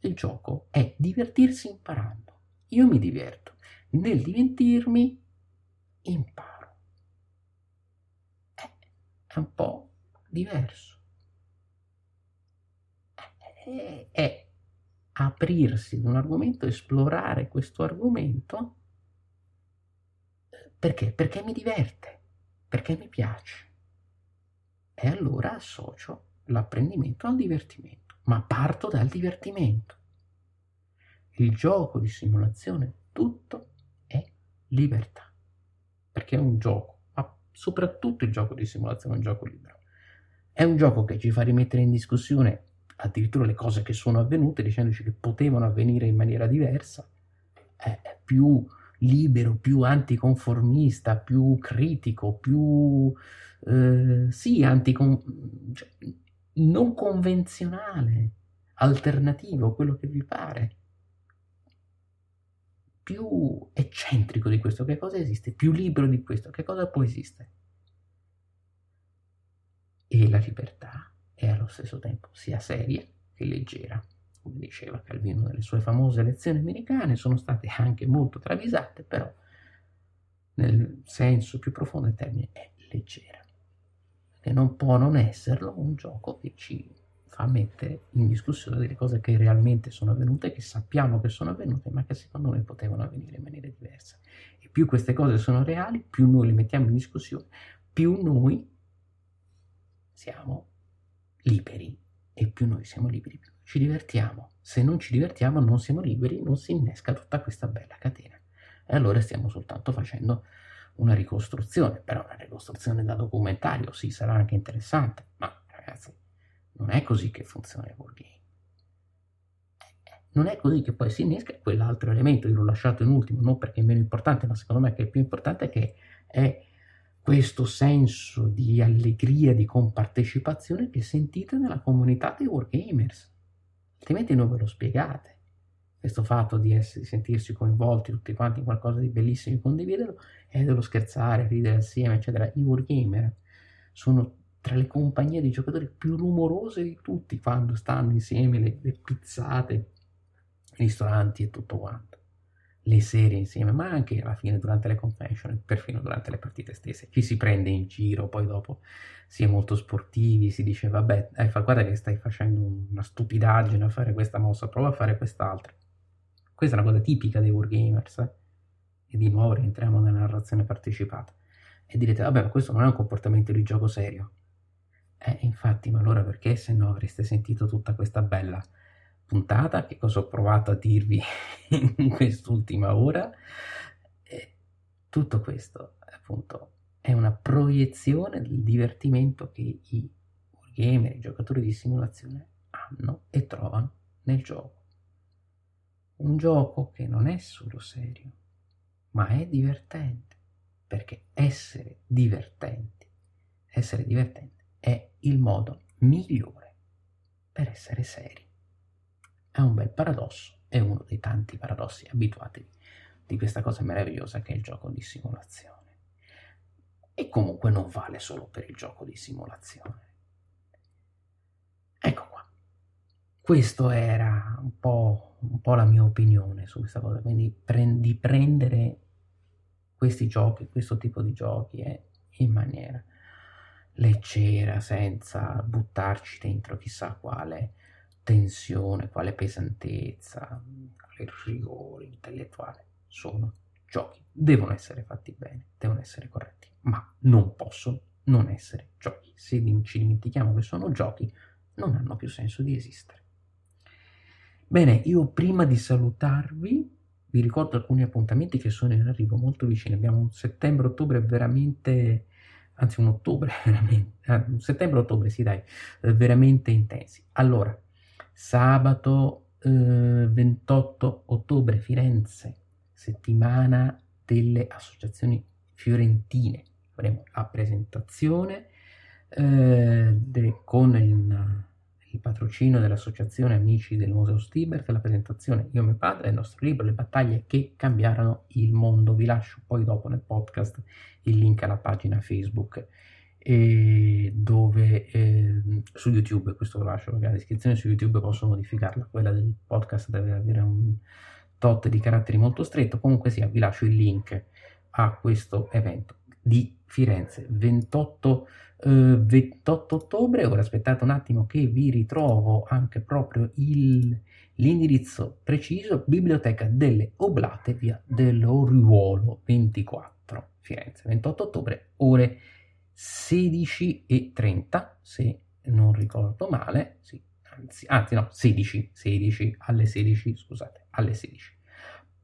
il gioco è divertirsi imparando. Io mi diverto nel divertirmi imparo. Eh, è un po' diverso. Eh, è aprirsi ad un argomento, esplorare questo argomento. Perché? Perché mi diverte, perché mi piace. E allora associo l'apprendimento al divertimento, ma parto dal divertimento. Il gioco di simulazione tutto libertà, perché è un gioco, ma soprattutto il gioco di simulazione è un gioco libero. È un gioco che ci fa rimettere in discussione addirittura le cose che sono avvenute, dicendoci che potevano avvenire in maniera diversa, è più libero, più anticonformista, più critico, più eh, sì, anticon- cioè, non convenzionale, alternativo, quello che vi pare più eccentrico di questo, che cosa esiste? Più libero di questo, che cosa può esistere? E la libertà è allo stesso tempo sia seria che leggera. Come diceva Calvino nelle sue famose lezioni americane, sono state anche molto travisate, però nel senso più profondo del termine è leggera. E non può non esserlo un gioco che ci fa mettere in discussione delle cose che realmente sono avvenute, che sappiamo che sono avvenute, ma che secondo noi potevano avvenire in maniera diversa. E più queste cose sono reali, più noi le mettiamo in discussione, più noi siamo liberi. E più noi siamo liberi, più ci divertiamo. Se non ci divertiamo, non siamo liberi, non si innesca tutta questa bella catena. E allora stiamo soltanto facendo una ricostruzione, però una ricostruzione da documentario, sì, sarà anche interessante, ma ragazzi, non è così che funziona il wargame. Non è così che poi si innesca quell'altro elemento, io l'ho lasciato in ultimo, non perché è meno importante, ma secondo me che è più importante che è questo senso di allegria, di compartecipazione che sentite nella comunità dei wargamers. Altrimenti non ve lo spiegate. Questo fatto di, essere, di sentirsi coinvolti tutti quanti in qualcosa di bellissimo e condividerlo è dello scherzare, ridere assieme, eccetera. I wargamer sono tra le compagnie di giocatori più rumorose di tutti quando stanno insieme, le, le pizzate, i ristoranti e tutto quanto le serie insieme, ma anche alla fine durante le convention, perfino durante le partite stesse. Ci si prende in giro, poi dopo si è molto sportivi, si dice vabbè, eh, guarda che stai facendo una stupidaggine a fare questa mossa, prova a fare quest'altra. Questa è una cosa tipica dei wargamers, eh? e di nuovo rientriamo nella narrazione partecipata. E direte, vabbè, ma questo non è un comportamento di gioco serio. Eh, infatti, ma allora perché se no avreste sentito tutta questa bella puntata, che cosa ho provato a dirvi in quest'ultima ora. E tutto questo, appunto, è una proiezione del divertimento che i gamer, i giocatori di simulazione hanno e trovano nel gioco. Un gioco che non è solo serio, ma è divertente, perché essere divertenti, essere divertenti è il modo migliore per essere seri. È un bel paradosso, è uno dei tanti paradossi, abituatevi di questa cosa meravigliosa che è il gioco di simulazione. E comunque non vale solo per il gioco di simulazione. Ecco qua. Questo era un po', un po la mia opinione su questa cosa, quindi di prendere questi giochi, questo tipo di giochi eh, in maniera leggera, senza buttarci dentro chissà quale tensione, quale pesantezza, quale rigore intellettuale. Sono giochi. Devono essere fatti bene, devono essere corretti, ma non possono non essere giochi. Se ci dimentichiamo che sono giochi, non hanno più senso di esistere. Bene, io prima di salutarvi vi ricordo alcuni appuntamenti che sono in arrivo molto vicini. Abbiamo un settembre-ottobre veramente, anzi un ottobre veramente, eh, un settembre-ottobre sì dai, eh, veramente intensi. Allora, sabato eh, 28 ottobre Firenze, settimana delle associazioni fiorentine. Avremo la presentazione eh, de, con il, il, patrocinio dell'associazione Amici del Museo Stibert, la presentazione Io e mio padre del nostro libro Le battaglie che cambiarono il mondo. Vi lascio poi dopo nel podcast il link alla pagina Facebook e dove eh, su YouTube, questo lo lascio perché la descrizione su YouTube posso modificarla, quella del podcast deve avere un tot di caratteri molto stretto, comunque sia vi lascio il link a questo evento di Firenze 28, eh, 28 ottobre, ora aspettate un attimo che vi ritrovo anche proprio il, l'indirizzo preciso, Biblioteca delle Oblate via dell'Oriuolo 24 Firenze 28 ottobre ore 16 e 30, se non ricordo male, sì, anzi, anzi no, 16, 16, alle 16, scusate, alle 16.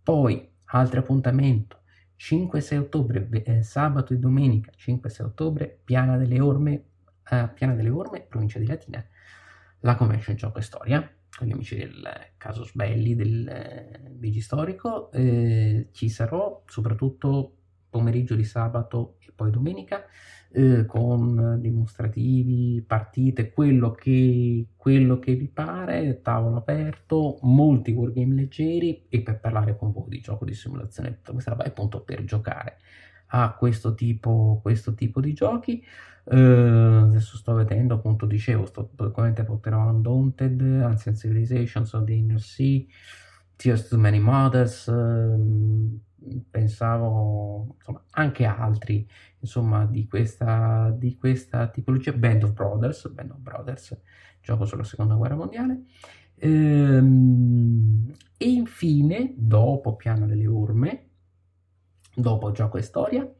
Poi, altro appuntamento, 5-6 ottobre, eh, sabato e domenica, 5-6 ottobre, Piana delle Orme, eh, Piana delle Orme, provincia di Latina, la convention Gioco e Storia, con gli amici del Casus Belli, del eh, Bigi Storico, eh, ci sarò soprattutto pomeriggio di sabato e poi domenica, eh, con dimostrativi, partite, quello che, quello che vi pare, tavolo aperto, molti wargame leggeri e per parlare con voi di gioco di simulazione, tutta questa roba, appunto per giocare a questo tipo, questo tipo di giochi. Uh, adesso sto vedendo, appunto, dicevo, sto, probabilmente porterò Undaunted, Ancient Civilizations of the Inner Sea, Tears to Many Mothers, uh, pensavo insomma, anche altri insomma, di, questa, di questa tipologia, Band of Brothers, Band of Brothers, gioco sulla seconda guerra mondiale. Ehm, e infine, dopo Piana delle Orme, dopo gioco e storia,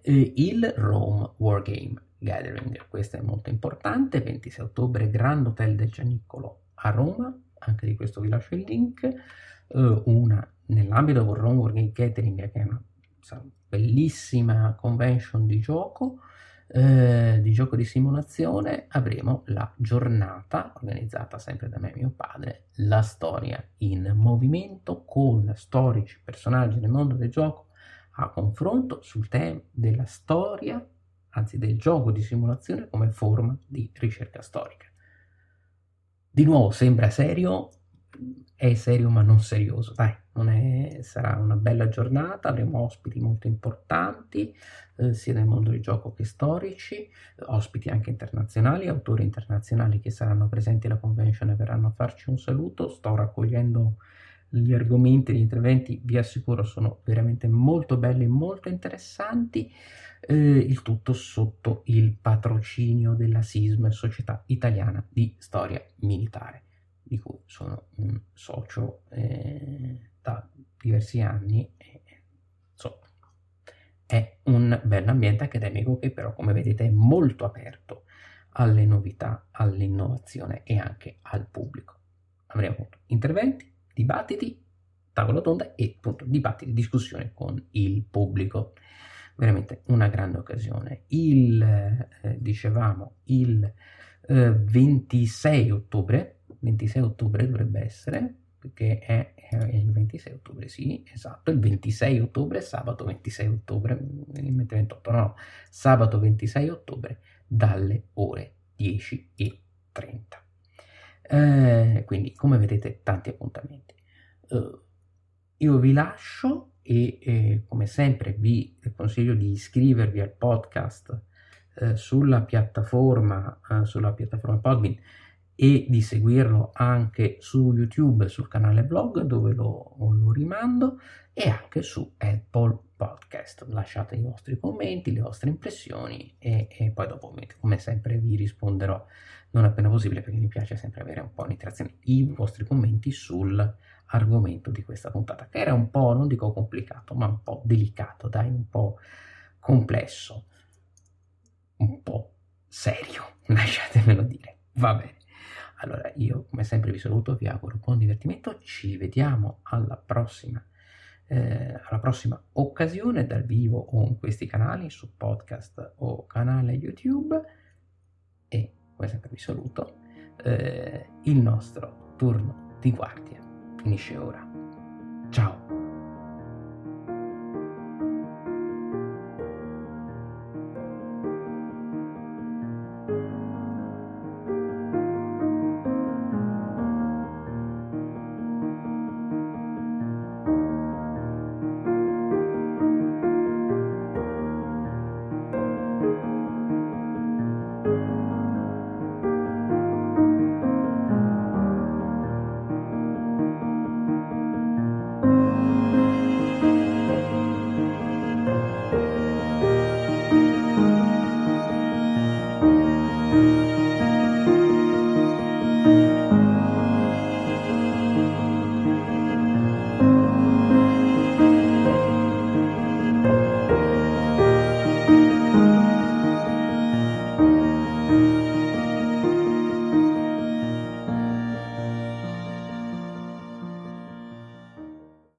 eh, il Rome Wargame Gathering. Questo è molto importante, 26 ottobre, Grand Hotel del Gianicolo a Roma, anche di questo vi lascio il link, eh, una nell'ambito del Rome Wargame Gathering, che è una bellissima convention di gioco, eh, di gioco di simulazione, avremo la giornata organizzata sempre da me e mio padre, la storia in movimento con storici personaggi nel mondo del gioco a confronto sul tema della storia anzi del gioco di simulazione come forma di ricerca storica. Di nuovo sembra serio, è serio ma non serioso, dai, non è, sarà una bella giornata, avremo ospiti molto importanti, eh, sia nel mondo del gioco che storici, ospiti anche internazionali, autori internazionali che saranno presenti alla convention e verranno a farci un saluto, sto raccogliendo gli argomenti, gli interventi, vi assicuro, sono veramente molto belli, molto interessanti, eh, il tutto sotto il patrocinio della SISM, Società Italiana di Storia Militare, di cui sono un socio eh, da diversi anni. E, insomma, è un bell'ambiente accademico che però, come vedete, è molto aperto alle novità, all'innovazione e anche al pubblico. Avremo appunto interventi, dibattiti, tavola tonda e appunto dibattiti, discussione con il pubblico. Veramente una grande occasione. Il, eh, dicevamo, il eh, 26 ottobre, 26 ottobre dovrebbe essere, perché è, è, il 26 ottobre, sì, esatto, il 26 ottobre, sabato 26 ottobre, 28, no, sabato 26 ottobre dalle ore 10 e 30. Eh, quindi, come vedete, tanti appuntamenti. Uh, io vi lascio e eh, come sempre vi consiglio di iscrivervi al podcast eh, sulla piattaforma, eh, sulla piattaforma Podbean e di seguirlo anche su YouTube, sul canale blog dove lo, lo rimando e anche su Apple Podcast. Lasciate i vostri commenti, le vostre impressioni e, e poi dopo come sempre vi risponderò non appena possibile perché mi piace sempre avere un po' un'interazione, i vostri commenti sull'argomento di questa puntata, che era un po', non dico complicato, ma un po' delicato, dai, un po' complesso, un po' serio, lasciatemelo dire. Va bene. Allora, io come sempre vi saluto, vi auguro buon divertimento, ci vediamo alla prossima, eh, alla prossima occasione dal vivo o in questi canali, su podcast o canale YouTube e come sempre vi saluto, eh, il nostro turno di guardia finisce ora. Ciao!